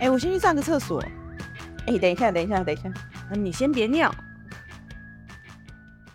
哎、我先去上个厕所。哎、等一下，等一下，等一下，你先别尿。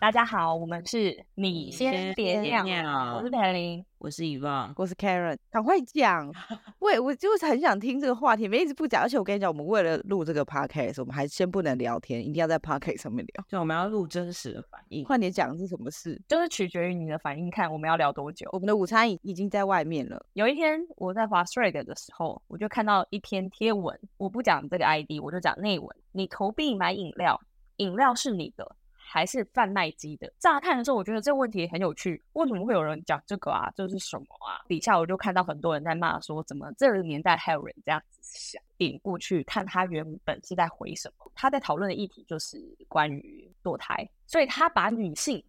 大家好，我们是你先别尿，我是佩林。我是遗忘，我是 Karen，赶快讲。喂，我就是很想听这个话题，没一直不讲。而且我跟你讲，我们为了录这个 podcast，我们还先不能聊天，一定要在 podcast 上面聊。就我们要录真实的反应。快点讲是什么事？就是取决于你的反应，看我们要聊多久。我们的午餐已已经在外面了。有一天我在滑 Thread 的时候，我就看到一篇贴文，我不讲这个 ID，我就讲内文。你投币买饮料，饮料是你的。还是贩卖机的。乍看的时候，我觉得这个问题很有趣，为什么会有人讲这个啊？这是什么啊？底下我就看到很多人在骂说，怎么这个年代还有人这样子想？点过去看他原本是在回什么？他在讨论的议题就是关于堕胎，所以他把女性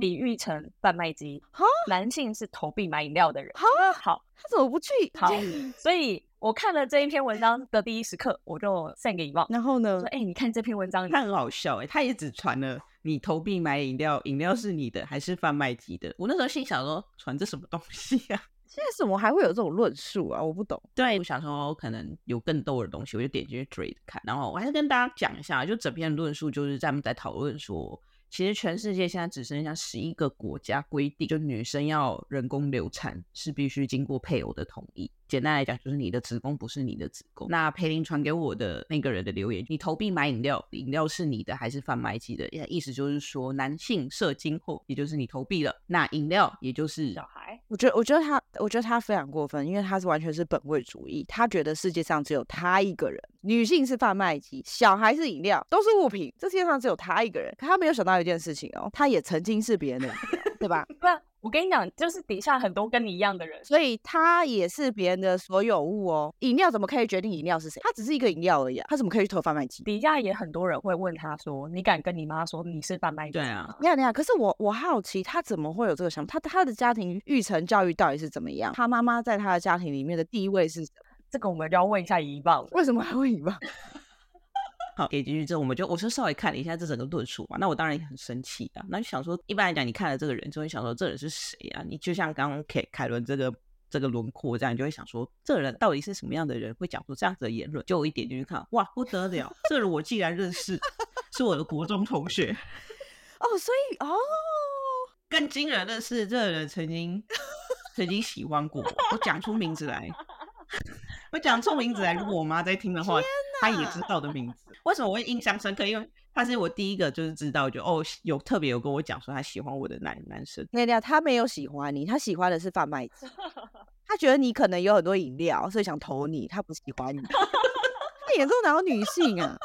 比喻成贩卖机，男性是投币买饮料的人。好，他怎么不去？好，所以我看了这一篇文章的第一时刻，我就 send 给遗忘。然后呢？说，哎、欸，你看这篇文章，他很好笑哎、欸，他也只传了你投币买饮料，饮料是你的还是贩卖机的？我那时候心想说，传这什么东西啊？现在怎么还会有这种论述啊？我不懂。对，我想说可能有更逗的东西，我就点进去追着看。然后我还是跟大家讲一下，就整篇论述就是在在讨论说，其实全世界现在只剩下十一个国家规定，就女生要人工流产是必须经过配偶的同意。简单来讲，就是你的子宫不是你的子宫。那培林传给我的那个人的留言，你投币买饮料，饮料是你的还是贩卖机的？意思就是说，男性射精后，也就是你投币了，那饮料也就是小孩。我觉得，我觉得他，我觉得他非常过分，因为他是完全是本位主义，他觉得世界上只有他一个人，女性是贩卖机，小孩是饮料，都是物品，这世界上只有他一个人。可他没有想到一件事情哦，他也曾经是别人的对吧？对啊。我跟你讲，就是底下很多跟你一样的人，所以他也是别人的所有物哦。饮料怎么可以决定饮料是谁？他只是一个饮料而已、啊，他怎么可以去投贩卖机？底下也很多人会问他说：“你敢跟你妈说你是贩卖机？”对啊，你看，你看，可是我我好奇他怎么会有这个想法？他他的家庭育成教育到底是怎么样？他妈妈在他的家庭里面的地位是什么？这个我们就要问一下遗忘，为什么还会遗忘？好，点进去之后，我们就我就稍微看了一下这整个论述嘛。那我当然也很生气啊。那就想说，一般来讲，你看了这个人，就会想说，这人是谁啊？你就像刚刚凯凯伦这个这个轮廓这样，你就会想说，这个人到底是什么样的人，会讲出这样子的言论？就我一点进去看，哇，不得了，这人我竟然认识，是我的国中同学。哦，所以哦，更惊人的是，这个人曾经曾经喜欢过我。我讲出名字来。我讲出名字来，如果我妈在听的话，她也知道的名字。为什么我会印象深刻？因为他是我第一个就是知道，就哦有特别有跟我讲说他喜欢我的男男生。那料他没有喜欢你，他喜欢的是贩卖机。他觉得你可能有很多饮料，所以想投你。他不喜欢你。他眼中哪有女性啊？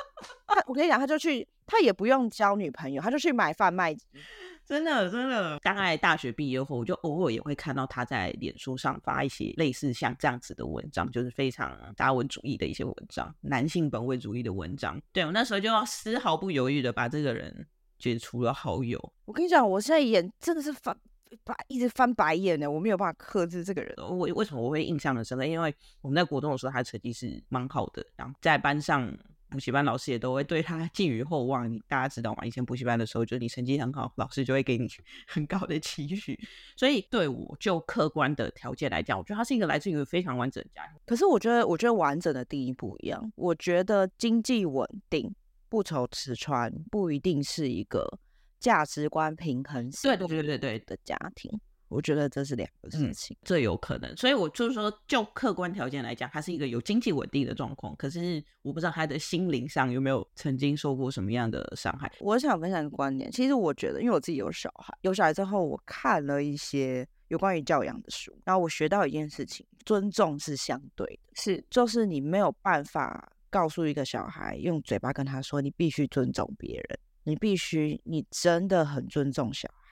他我跟你讲，他就去，他也不用交女朋友，他就去买贩卖机。真的，真的，大概大学毕业后，我就偶尔也会看到他在脸书上发一些类似像这样子的文章，就是非常达文主义的一些文章，男性本位主义的文章。对我那时候就要丝毫不犹豫的把这个人解除了好友。我跟你讲，我现在眼真的是翻把，一直翻白眼呢，我没有办法克制这个人。我为什么我会印象很深刻？因为我们在国中的时候，他成绩是蛮好的，然后在班上。补习班老师也都会对他 寄予厚望，你大家知道吗？以前补习班的时候，就是你成绩很好，老师就会给你 很高的期许。所以对我就客观的条件来讲，我觉得他是一个来自于非常完整的家庭。可是我觉得，我觉得完整的定义不一样。我觉得经济稳定、不愁吃穿，不一定是一个价值观平衡对对对对对的家庭。我觉得这是两个事情，嗯、这有可能，所以我就是说，就客观条件来讲，他是一个有经济稳定的状况。可是我不知道他的心灵上有没有曾经受过什么样的伤害。我想分享一个观点，其实我觉得，因为我自己有小孩，有小孩之后，我看了一些有关于教养的书，然后我学到一件事情：尊重是相对的，是就是你没有办法告诉一个小孩用嘴巴跟他说，你必须尊重别人，你必须，你真的很尊重小孩，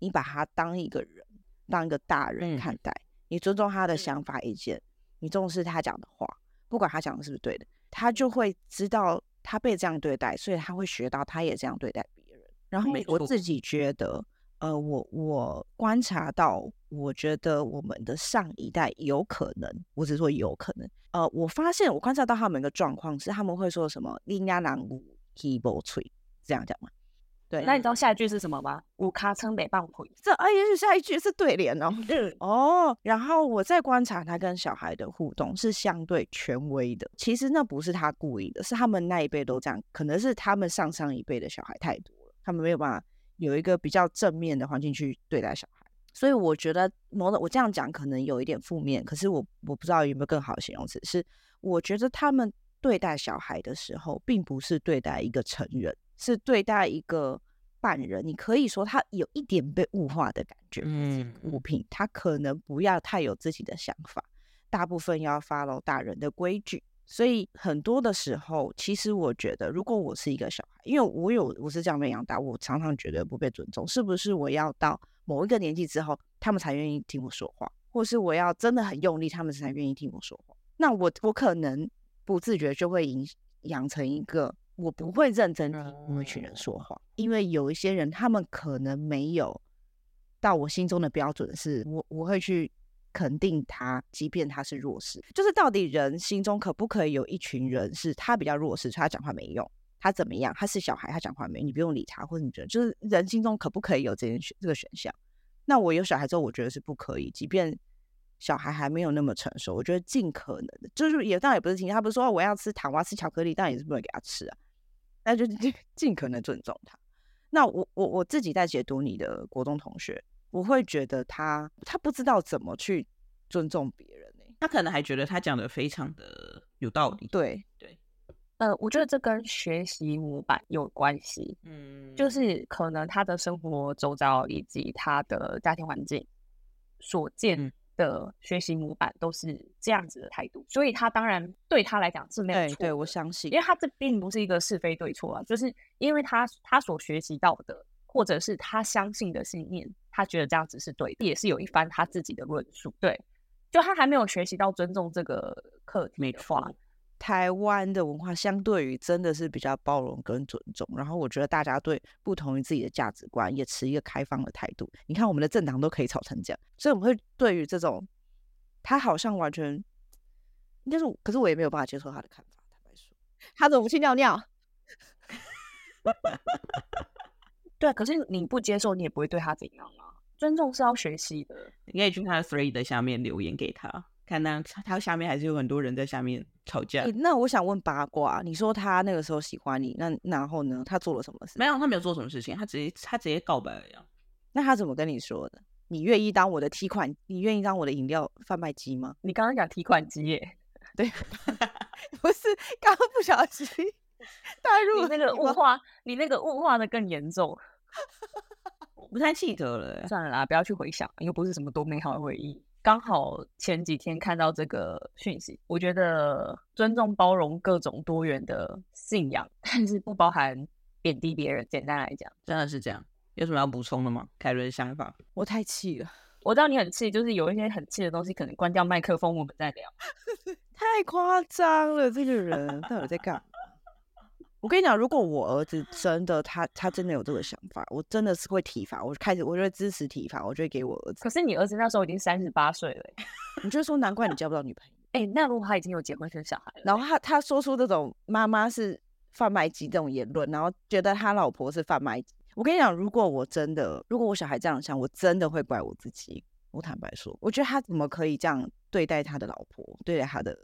你把他当一个人。当一个大人看待，嗯、你尊重他的想法意见，你重视他讲的话，不管他讲的是不是对的，他就会知道他被这样对待，所以他会学到他也这样对待别人。然后我自己觉得，呃，我我观察到，我觉得我们的上一代有可能，我只是说有可能，呃，我发现我观察到他们一个状况是，他们会说什么“林家南无 keyboard 吹”这样讲吗？对那你知道下一句是什么吗？五卡称北棒腿。这哎，也许下一句是对联哦。哦，然后我在观察他跟小孩的互动是相对权威的。其实那不是他故意的，是他们那一辈都这样，可能是他们上上一辈的小孩太多了，他们没有办法有一个比较正面的环境去对待小孩。所以我觉得某种我这样讲可能有一点负面，可是我我不知道有没有更好的形容词。是我觉得他们对待小孩的时候，并不是对待一个成人。是对待一个半人，你可以说他有一点被物化的感觉。嗯，物品他可能不要太有自己的想法，大部分要 follow 大人的规矩。所以很多的时候，其实我觉得，如果我是一个小孩，因为我有我是这样被养大，我常常觉得不被尊重。是不是我要到某一个年纪之后，他们才愿意听我说话，或是我要真的很用力，他们才愿意听我说话？那我我可能不自觉就会影养成一个。我不会认真听那群人说话，因为有一些人，他们可能没有到我心中的标准，是我我会去肯定他，即便他是弱势。就是到底人心中可不可以有一群人，是他比较弱势，所以他讲话没用，他怎么样？他是小孩，他讲话没，你不用理他，或者你觉得，就是人心中可不可以有这件选这个选项？那我有小孩之后，我觉得是不可以，即便。小孩还没有那么成熟，我觉得尽可能的，就是也当然也不是听他不是说我要吃糖，我要吃巧克力，当然也是不能给他吃啊。那就尽尽可能尊重他。那我我我自己在解读你的国中同学，我会觉得他他不知道怎么去尊重别人呢？他可能还觉得他讲的非常的有道理。对对，呃，我觉得这跟学习模板有关系。嗯，就是可能他的生活周遭以及他的家庭环境所见。的学习模板都是这样子的态度，所以他当然对他来讲是没有错。对我相信，因为他这并不是一个是非对错啊，就是因为他他所学习到的，或者是他相信的信念，他觉得这样子是对的，也是有一番他自己的论述。对，就他还没有学习到尊重这个课题，没错。台湾的文化相对于真的是比较包容跟尊重，然后我觉得大家对不同于自己的价值观也持一个开放的态度。你看我们的政党都可以吵成这样，所以我们会对于这种他好像完全应该是，可是我也没有办法接受他的看法。坦白说，他怎么不去尿尿？对，可是你不接受，你也不会对他怎样啊。尊重是要学习的，你可以去他的 three 的下面留言给他。看那他下面还是有很多人在下面吵架。那我想问八卦，你说他那个时候喜欢你，那然后呢？他做了什么事？没有，他没有做什么事情，他直接他直接告白了呀。那他怎么跟你说的？你愿意当我的提款？你愿意当我的饮料贩卖机吗？你刚刚讲提款机耶？对，不是，刚刚不小心带入那个物化，你那个物化的更严重。我不太记得了，算了啦，不要去回想，又不是什么多美好的回忆。刚好前几天看到这个讯息，我觉得尊重包容各种多元的信仰，但是不包含贬低别人。简单来讲，真的是这样。有什么要补充的吗？凯伦的想法？我太气了，我知道你很气，就是有一些很气的东西，可能关掉麦克风，我们再聊。太夸张了，这个人到底在干？我跟你讲，如果我儿子真的他他真的有这个想法，我真的是会体罚。我开始我就会支持体罚，我就会给我儿子。可是你儿子那时候已经三十八岁了，你就说难怪你交不到女朋友。哎，那如果他已经有结婚生小孩，然后他他说出这种妈妈是贩卖机这种言论，然后觉得他老婆是贩卖机，我跟你讲，如果我真的如果我小孩这样想，我真的会怪我自己。我坦白说，我觉得他怎么可以这样对待他的老婆，对待他的。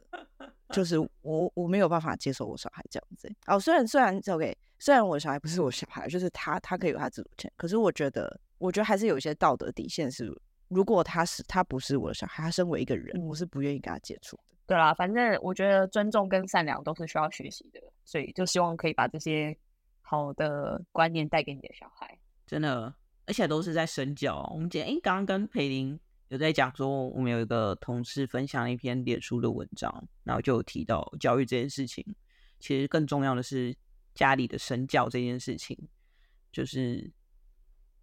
就 是我我没有办法接受我小孩这样子哦，虽然虽然 OK，虽然我小孩不是我小孩，就是他他可以有他自主权，可是我觉得我觉得还是有一些道德底线是，如果他是他不是我的小孩，他身为一个人，我是不愿意跟他接触的。对啦，反正我觉得尊重跟善良都是需要学习的，所以就希望可以把这些好的观念带给你的小孩。真的，而且都是在身教。我们今天哎，刚刚跟裴林。有在讲说，我们有一个同事分享了一篇脸书的文章，然后就有提到教育这件事情。其实更重要的是家里的身教这件事情，就是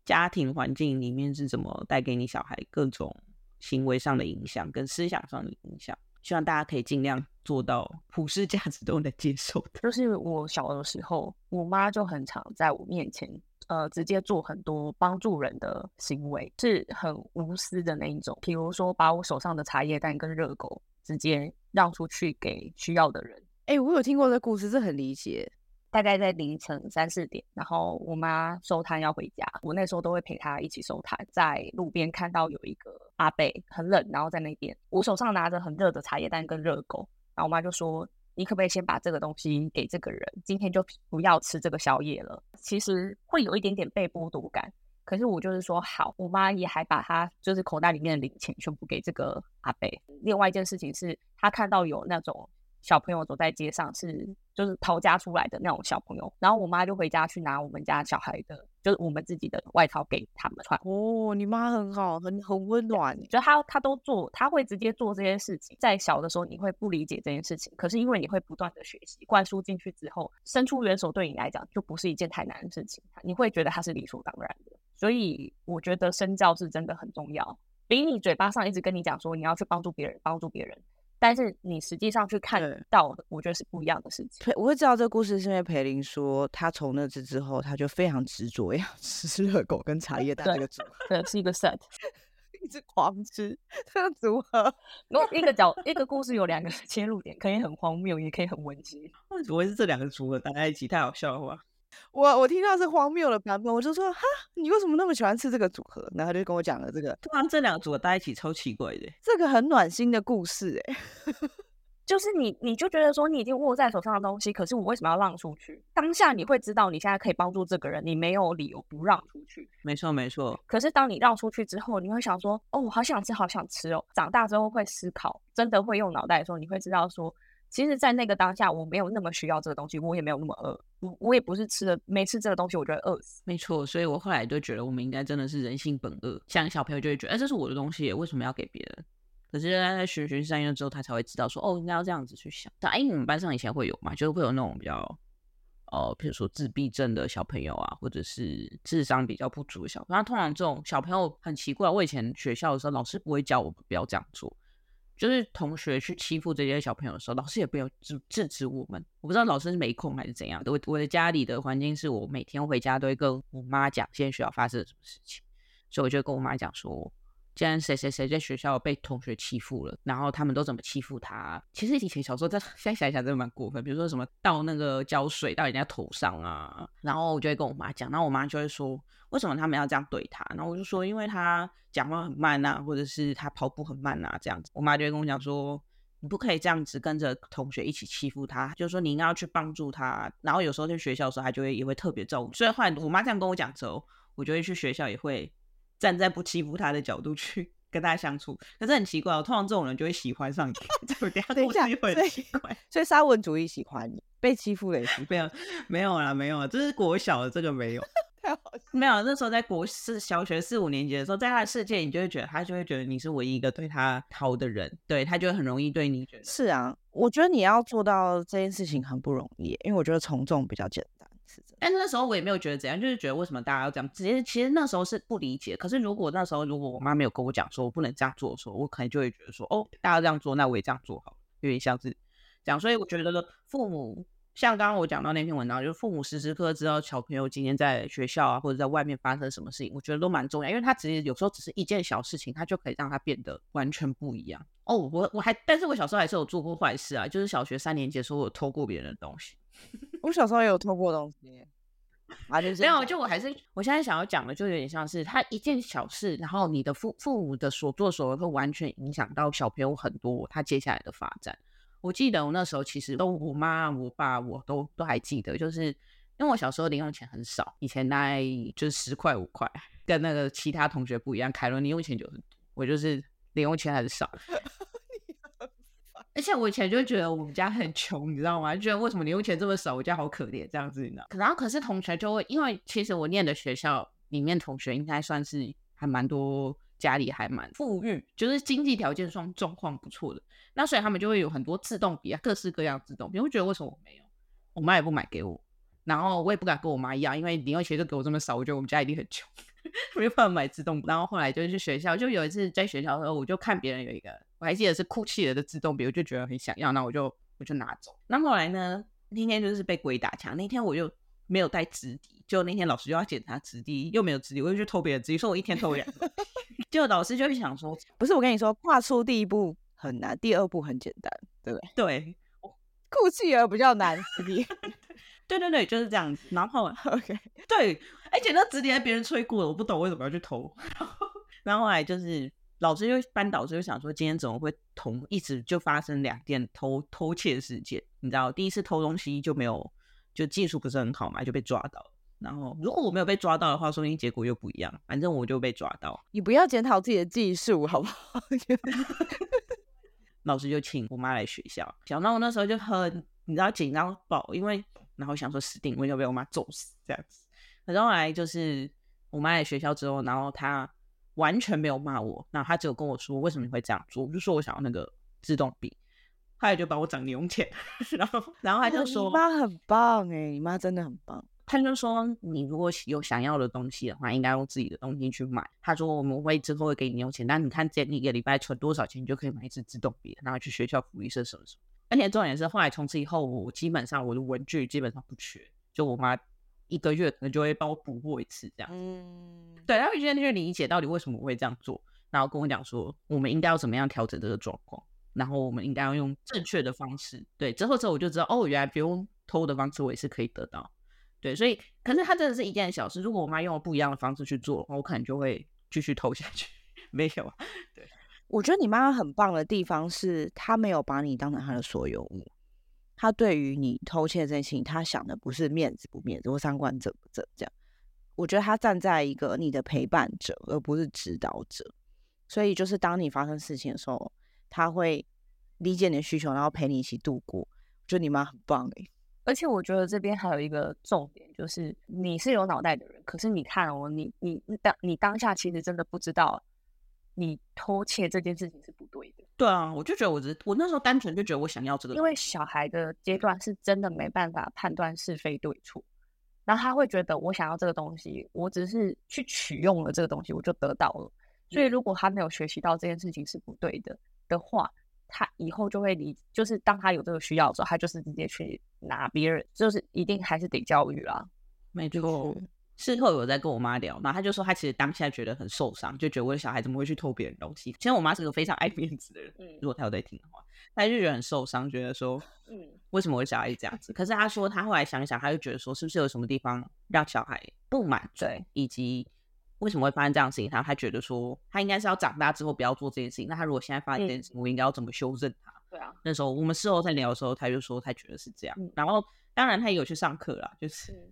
家庭环境里面是怎么带给你小孩各种行为上的影响跟思想上的影响。希望大家可以尽量做到普世价值都能接受的。就是我小的时候，我妈就很常在我面前。呃，直接做很多帮助人的行为，是很无私的那一种。比如说，把我手上的茶叶蛋跟热狗直接让出去给需要的人。哎，我有听过这故事，这很理解。大概在凌晨三四点，然后我妈收摊要回家，我那时候都会陪她一起收摊。在路边看到有一个阿伯很冷，然后在那边，我手上拿着很热的茶叶蛋跟热狗，然后我妈就说：“你可不可以先把这个东西给这个人？今天就不要吃这个宵夜了。”其实会有一点点被剥夺感，可是我就是说好，我妈也还把她就是口袋里面的零钱全部给这个阿贝。另外一件事情是，她看到有那种。小朋友走在街上是就是逃家出来的那种小朋友，然后我妈就回家去拿我们家小孩的，就是我们自己的外套给他们穿。哦，你妈很好，很很温暖，就她她都做，她会直接做这些事情。在小的时候你会不理解这件事情，可是因为你会不断的学习灌输进去之后，伸出援手对你来讲就不是一件太难的事情，你会觉得它是理所当然的。所以我觉得身教是真的很重要，比你嘴巴上一直跟你讲说你要去帮助别人，帮助别人。但是你实际上去看到的，我觉得是不一样的事情。我会知道这个故事是因为裴林说，他从那次之后，他就非常执着 要吃热狗跟茶叶蛋这个组合，对，是一个 set，一直狂吃这个组合。然后一个角，一个故事有两个 切入点，可以很荒谬，也可以很温馨。为什么会是这两个组合搭在一起？太好笑了吧？我我听到是荒谬的版本，我就说哈，你为什么那么喜欢吃这个组合？然后他就跟我讲了这个，突然这两个组合在一起超奇怪的，这个很暖心的故事哎，就是你你就觉得说你已经握在手上的东西，可是我为什么要让出去？当下你会知道你现在可以帮助这个人，你没有理由不让出去。没错没错。可是当你让出去之后，你会想说哦，我好想吃好想吃哦。长大之后会思考，真的会用脑袋的时候，你会知道说。其实，在那个当下，我没有那么需要这个东西，我也没有那么饿，我我也不是吃了没吃这个东西，我就会饿死。没错，所以我后来就觉得，我们应该真的是人性本恶。像小朋友就会觉得，哎，这是我的东西，为什么要给别人？可是他在循循善诱之后，他才会知道说，哦，应该要这样子去想。但哎，你们班上以前会有吗？就是会有那种比较，呃，比如说自闭症的小朋友啊，或者是智商比较不足的小朋友。通常这种小朋友很奇怪，我以前学校的时候，老师不会教我们不要这样做。就是同学去欺负这些小朋友的时候，老师也不要制制止我们。我不知道老师是没空还是怎样。我我的家里的环境是我每天回家都会跟我妈讲现在学校发生了什么事情，所以我就跟我妈讲说。既然谁谁谁在学校被同学欺负了，然后他们都怎么欺负他？其实以前小时候在现在想想真的蛮过分。比如说什么倒那个胶水到人家头上啊，然后我就会跟我妈讲，然后我妈就会说为什么他们要这样对他？然后我就说因为他讲话很慢呐，或者是他跑步很慢呐这样子。我妈就会跟我讲说你不可以这样子跟着同学一起欺负他，就是说你应该要去帮助他。然后有时候在学校的时候，他就会也会特别照顾。所以后来我妈这样跟我讲之后，我就会去学校也会。站在不欺负他的角度去跟大家相处，可是很奇怪，我通常这种人就会喜欢上你。等一下，很奇怪，所以沙文主义喜欢你，被欺负的也没有，没有啦，没有，这是国小的这个没有，太好。没有，那时候在国四小学四五年级的时候，在他的世界，你就会觉得他就会觉得你是唯一一个对他好的人，对他就会很容易对你觉得是啊。我觉得你要做到这件事情很不容易，因为我觉得从众比较简单。但是那时候我也没有觉得怎样，就是觉得为什么大家要这样？直接其实那时候是不理解。可是如果那时候如果我妈没有跟我讲说我不能这样做的时候，我可能就会觉得说哦，大家这样做，那我也这样做好，有点像是这样。所以我觉得父母像刚刚我讲到那篇文章，就是父母时时刻刻知道小朋友今天在学校啊或者在外面发生什么事情，我觉得都蛮重要，因为他直接有时候只是一件小事情，他就可以让他变得完全不一样。哦，我我还但是我小时候还是有做过坏事啊，就是小学三年级的时候我偷过别人的东西。我小时候也有偷过东西。没有，就我还是我现在想要讲的，就有点像是他一件小事，然后你的父父母的所作所为会完全影响到小朋友很多他接下来的发展。我记得我那时候其实都我妈我爸我都都还记得，就是因为我小时候零用钱很少，以前大概就是十块五块，跟那个其他同学不一样，凯伦零用钱就很多，我就是零用钱还是少。而且我以前就觉得我们家很穷，你知道吗？就觉得为什么零用钱这么少，我家好可怜这样子，你知道？然后可是同学就会，因为其实我念的学校里面同学应该算是还蛮多，家里还蛮富裕，就是经济条件算状况不错的。那所以他们就会有很多自动笔啊，各式各样自动笔。我觉得为什么我没有？我妈也不买给我，然后我也不敢跟我妈要，因为零用钱就给我这么少，我觉得我们家一定很穷。没办法买自动笔，然后后来就去学校，就有一次在学校的时候，我就看别人有一个，我还记得是酷气的自动笔，我就觉得很想要，那我就我就拿走。那后来呢，那天就是被鬼打墙，那天我就没有带纸笛，就那天老师就要检查纸笛，又没有纸笛，我就去偷别人纸笛，说我一天偷两个，就老师就会想说，不是我跟你说，跨出第一步很难，第二步很简单，对不对？对，酷气儿比较难，对对对，就是这样子。然后 OK，对，而且那纸点还别人吹过了，我不懂为什么要去偷。然后后来就是老师就班导师就想说，今天怎么会同一直就发生两件偷偷窃事件？你知道，第一次偷东西就没有，就技术不是很好嘛，就被抓到。然后如果我没有被抓到的话，说不定结果又不一样。反正我就被抓到，你不要检讨自己的技术好不好？老师就请我妈来学校。小到我那时候就很你知道紧张爆，因为然后想说死定，我就被我妈揍死这样子。可是后来就是我妈来学校之后，然后她完全没有骂我，然后她只有跟我说为什么你会这样做，我就说我想要那个自动笔，他也就帮我涨零用钱，然后然后他就说你妈很棒哎，你妈真的很棒。他就说，你如果有想要的东西的话，应该用自己的东西去买。他说我们会之后会给你用钱，但你看这一个礼拜存多少钱，你就可以买一支自动笔，然后去学校福利社什么什么。而且重点是，后来从此以后，我基本上我的文具基本上不缺，就我妈一个月可能就会帮我补货一次这样。嗯，对，然后现在就理解到底为什么我会这样做，然后跟我讲说，我们应该要怎么样调整这个状况，然后我们应该要用正确的方式。对，之后之后我就知道，哦，原来不用偷的方式，我也是可以得到。对，所以可是它真的是一件小事。如果我妈用了不一样的方式去做的话，我可能就会继续偷下去。没有啊，对，我觉得你妈妈很棒的地方是，她没有把你当成她的所有物。他对于你偷窃这件事情，他想的不是面子不面子或三观正不正这样。我觉得他站在一个你的陪伴者，而不是指导者。所以就是当你发生事情的时候，他会理解你的需求，然后陪你一起度过。我觉得你妈很棒哎。而且我觉得这边还有一个重点，就是你是有脑袋的人，可是你看哦，你你当你当下其实真的不知道，你偷窃这件事情是不对的。对啊，我就觉得我只我那时候单纯就觉得我想要这个，因为小孩的阶段是真的没办法判断是非对错，然后他会觉得我想要这个东西，我只是去取用了这个东西，我就得到了。所以如果他没有学习到这件事情是不对的的话，他以后就会理，就是当他有这个需要的时候，他就是直接去拿别人，就是一定还是得教育啦。没错，事后有在跟我妈聊，然后她就说她其实当下觉得很受伤，就觉得我的小孩怎么会去偷别人东西？其实我妈是个非常爱面子的人，嗯，如果她有在听的话，她就觉得很受伤，觉得说，嗯，为什么我小孩这样子？可是她说她后来想一想，她就觉得说，是不是有什么地方让小孩不满？对，以及。为什么会发生这样的事情？她她觉得说，她应该是要长大之后不要做这件事情。那她如果现在发生这件事情，我应该要怎么修正他？对啊。那时候我们事后在聊的时候，她就说她觉得是这样。然后当然她也有去上课啦，就是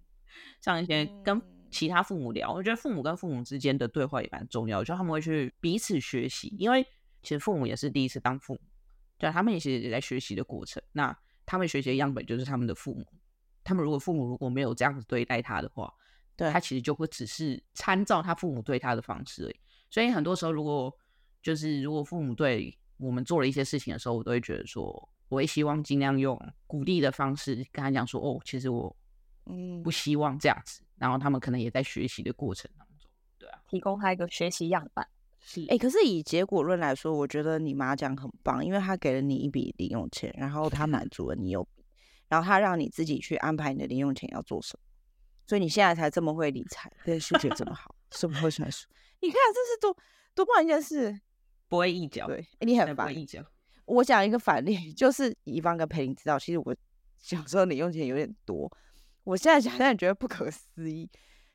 上一些跟其他父母聊。我觉得父母跟父母之间的对话也蛮重要，就他们会去彼此学习，因为其实父母也是第一次当父母，对，他们也是也在学习的过程。那他们学习的样本就是他们的父母。他们如果父母如果没有这样子对待他的话，对他其实就会只是参照他父母对他的方式而已，所以很多时候，如果就是如果父母对我们做了一些事情的时候，我都会觉得说，我会希望尽量用鼓励的方式跟他讲说，哦，其实我嗯不希望这样子，然后他们可能也在学习的过程当中，对啊，提供他一个学习样板。是，哎，可是以结果论来说，我觉得你妈讲很棒，因为她给了你一笔零用钱，然后她满足了你有，然后她让你自己去安排你的零用钱要做什么。所以你现在才这么会理财，对数学这么好，这么会算数。你看这是多多棒一件事，不会一脚。对，你很不会一脚。我讲一个反例，就是乙方跟裴林知道，其实我小时候零用钱有点多。我现在想想觉得不可思议。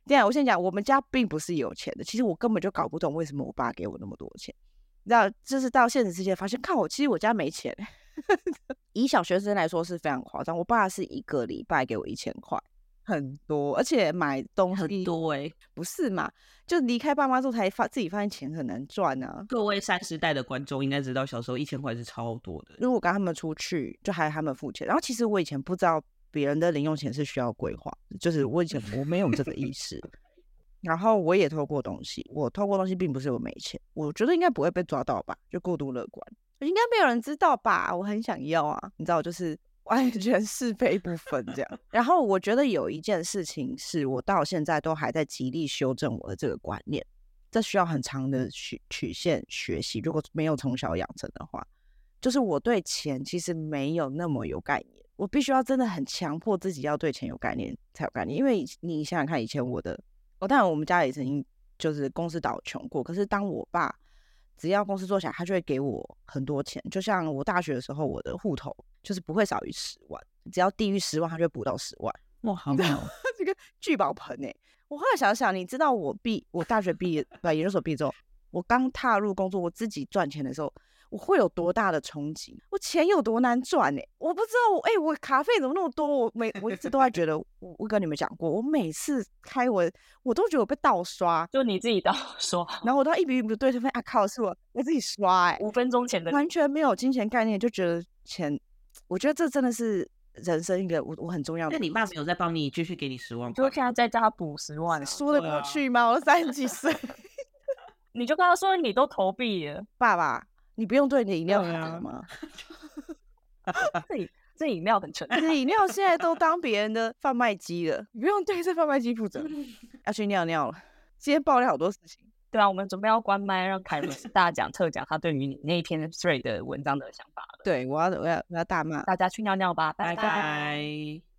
这样，我先讲，我们家并不是有钱的，其实我根本就搞不懂为什么我爸给我那么多钱。你知道，就是到现实世界发现，看我其实我家没钱。以小学生来说是非常夸张，我爸是一个礼拜给我一千块。很多，而且买东西很多哎，不是嘛？就离开爸妈之后才发自己发现钱很难赚啊。各位三十代的观众应该知道，小时候一千块是超多的。如果跟他们出去，就还他们付钱。然后其实我以前不知道别人的零用钱是需要规划，就是我以前我没有这个意识。然后我也偷过东西，我偷过东西并不是我没钱，我觉得应该不会被抓到吧？就过度乐观，应该没有人知道吧？我很想要啊，你知道就是。完全是非不分这样，然后我觉得有一件事情是我到现在都还在极力修正我的这个观念，这需要很长的曲曲线学习。如果没有从小养成的话，就是我对钱其实没有那么有概念，我必须要真的很强迫自己要对钱有概念才有概念。因为你想想看，以前我的，哦，当然我们家也曾经就是公司倒穷过，可是当我爸。只要公司做起来，他就会给我很多钱。就像我大学的时候，我的户头就是不会少于十万，只要低于十万，他就补到十万。哇，好妙！这个聚宝盆哎、我后来想想，你知道我毕我大学毕业不研究所毕业之后，我刚踏入工作，我自己赚钱的时候，我会有多大的冲击？我钱有多难赚呢、我不知道我哎、我卡费怎么那么多？我每我一直都在觉得，我我跟你们讲过，我每次开文我都觉得我被盗刷，就你自己盗刷 然后我都要一笔一笔的对这份啊靠，是我我自己刷哎、五分钟前的完全没有金钱概念，就觉得钱，我觉得这真的是人生一个我我很重要的那。你爸没有在帮你继续给你十万？就现在再叫他补十万啊，说得过去吗？我都三十几岁，你就跟他说你都投币了，爸爸，你不用对你的饮料对啊卡了吗？这饮这饮料很纯，你的饮料现在都 当别人的贩卖机了，你不用对这贩卖机负责。要去尿尿了，今天爆料好多事情。对啊，我们准备要关麦，让凯伦大讲特讲他对于你那一篇 Straight 的文章的想法了。对我要我要我要大骂。大家去尿尿吧，拜拜拜。